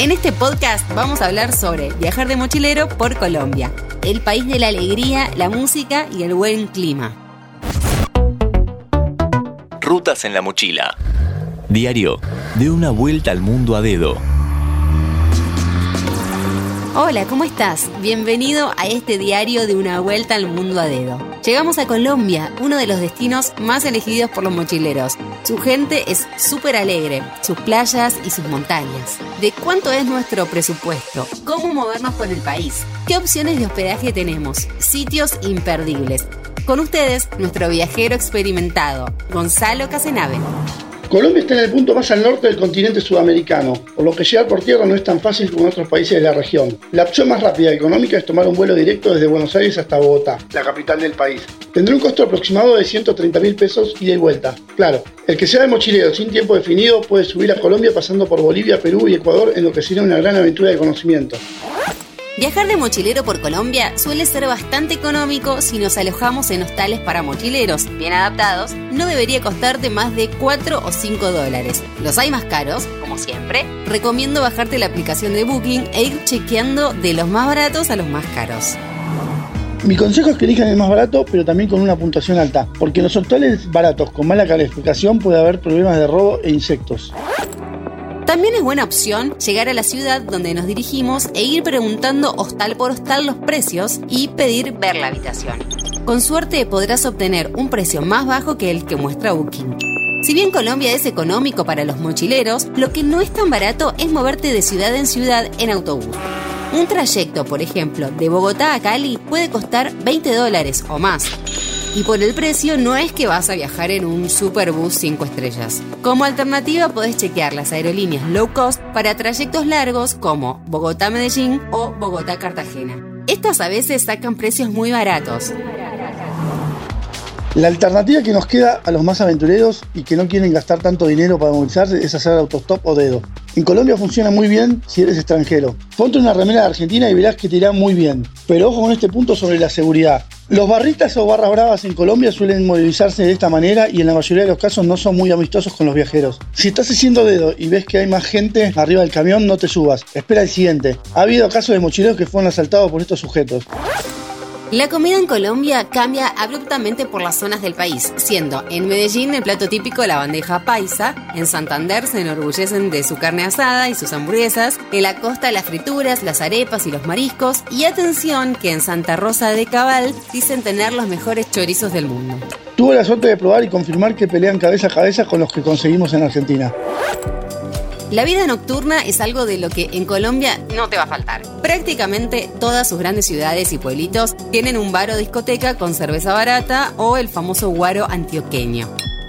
En este podcast vamos a hablar sobre viajar de mochilero por Colombia, el país de la alegría, la música y el buen clima. Rutas en la mochila. Diario de una vuelta al mundo a dedo. Hola, ¿cómo estás? Bienvenido a este diario de una vuelta al mundo a dedo. Llegamos a Colombia, uno de los destinos más elegidos por los mochileros. Su gente es súper alegre, sus playas y sus montañas. ¿De cuánto es nuestro presupuesto? ¿Cómo movernos por el país? ¿Qué opciones de hospedaje tenemos? Sitios imperdibles. Con ustedes, nuestro viajero experimentado, Gonzalo Casenave. Colombia está en el punto más al norte del continente sudamericano, por lo que llegar por tierra no es tan fácil como en otros países de la región. La opción más rápida y económica es tomar un vuelo directo desde Buenos Aires hasta Bogotá, la capital del país. Tendrá un costo aproximado de 130 mil pesos ida y vuelta. Claro, el que sea de mochilero sin tiempo definido puede subir a Colombia pasando por Bolivia, Perú y Ecuador en lo que será una gran aventura de conocimiento. Viajar de mochilero por Colombia suele ser bastante económico si nos alojamos en hostales para mochileros bien adaptados. No debería costarte más de 4 o 5 dólares. Los hay más caros, como siempre. Recomiendo bajarte la aplicación de Booking e ir chequeando de los más baratos a los más caros. Mi consejo es que elijan el más barato, pero también con una puntuación alta, porque en los hostales baratos con mala calificación puede haber problemas de robo e insectos. También es buena opción llegar a la ciudad donde nos dirigimos e ir preguntando hostal por hostal los precios y pedir ver la habitación. Con suerte podrás obtener un precio más bajo que el que muestra Booking. Si bien Colombia es económico para los mochileros, lo que no es tan barato es moverte de ciudad en ciudad en autobús. Un trayecto, por ejemplo, de Bogotá a Cali puede costar 20 dólares o más. Y por el precio no es que vas a viajar en un superbus 5 estrellas. Como alternativa podés chequear las aerolíneas low cost para trayectos largos como Bogotá-Medellín o Bogotá-Cartagena. Estas a veces sacan precios muy baratos. La alternativa que nos queda a los más aventureros y que no quieren gastar tanto dinero para movilizarse es hacer autostop o dedo. En Colombia funciona muy bien si eres extranjero. Ponte una remera de Argentina y verás que te muy bien. Pero ojo con este punto sobre la seguridad. Los barristas o barras bravas en Colombia suelen movilizarse de esta manera y en la mayoría de los casos no son muy amistosos con los viajeros. Si estás haciendo dedo y ves que hay más gente arriba del camión, no te subas. Espera el siguiente. Ha habido casos de mochileros que fueron asaltados por estos sujetos. La comida en Colombia cambia abruptamente por las zonas del país, siendo en Medellín el plato típico la bandeja paisa, en Santander se enorgullecen de su carne asada y sus hamburguesas, en la costa las frituras, las arepas y los mariscos, y atención que en Santa Rosa de Cabal dicen tener los mejores chorizos del mundo. Tuve la suerte de probar y confirmar que pelean cabeza a cabeza con los que conseguimos en Argentina. La vida nocturna es algo de lo que en Colombia no te va a faltar. Prácticamente todas sus grandes ciudades y pueblitos tienen un bar o discoteca con cerveza barata o el famoso guaro antioqueño.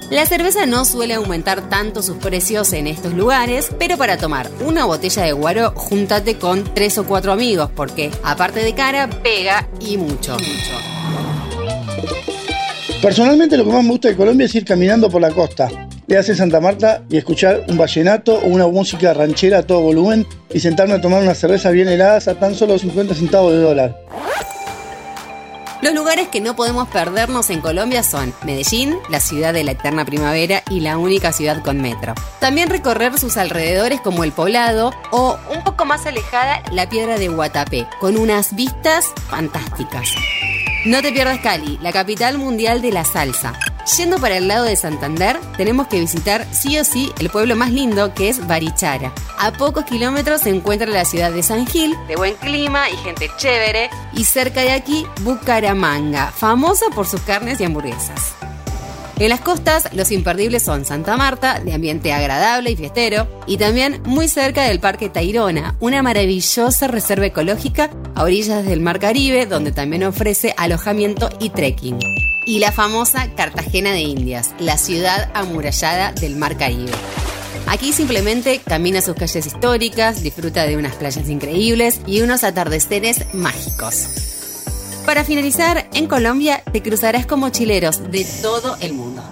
La cerveza no suele aumentar tanto sus precios en estos lugares, pero para tomar una botella de guaro, júntate con tres o cuatro amigos, porque aparte de cara, pega y mucho. Personalmente lo que más me gusta de Colombia es ir caminando por la costa. Le hace Santa Marta y escuchar un vallenato o una música ranchera a todo volumen y sentarme a tomar una cerveza bien helada a tan solo 50 centavos de dólar. Los lugares que no podemos perdernos en Colombia son Medellín, la ciudad de la eterna primavera y la única ciudad con metro. También recorrer sus alrededores como el poblado o un poco más alejada la piedra de Guatapé, con unas vistas fantásticas. No te pierdas Cali, la capital mundial de la salsa. Yendo para el lado de Santander, tenemos que visitar sí o sí el pueblo más lindo que es Barichara. A pocos kilómetros se encuentra la ciudad de San Gil, de buen clima y gente chévere, y cerca de aquí Bucaramanga, famosa por sus carnes y hamburguesas. En las costas, los imperdibles son Santa Marta, de ambiente agradable y fiestero, y también muy cerca del Parque Tairona, una maravillosa reserva ecológica a orillas del Mar Caribe, donde también ofrece alojamiento y trekking. Y la famosa Cartagena de Indias, la ciudad amurallada del Mar Caribe. Aquí simplemente camina sus calles históricas, disfruta de unas playas increíbles y unos atardeceres mágicos. Para finalizar, en Colombia te cruzarás con mochileros de todo el mundo.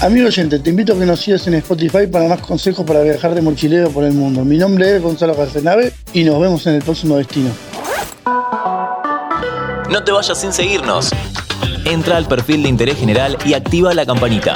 Amigo oyente, te invito a que nos sigas en Spotify para más consejos para viajar de mochilero por el mundo. Mi nombre es Gonzalo Carcenave y nos vemos en el próximo destino. No te vayas sin seguirnos. Entra al perfil de interés general y activa la campanita.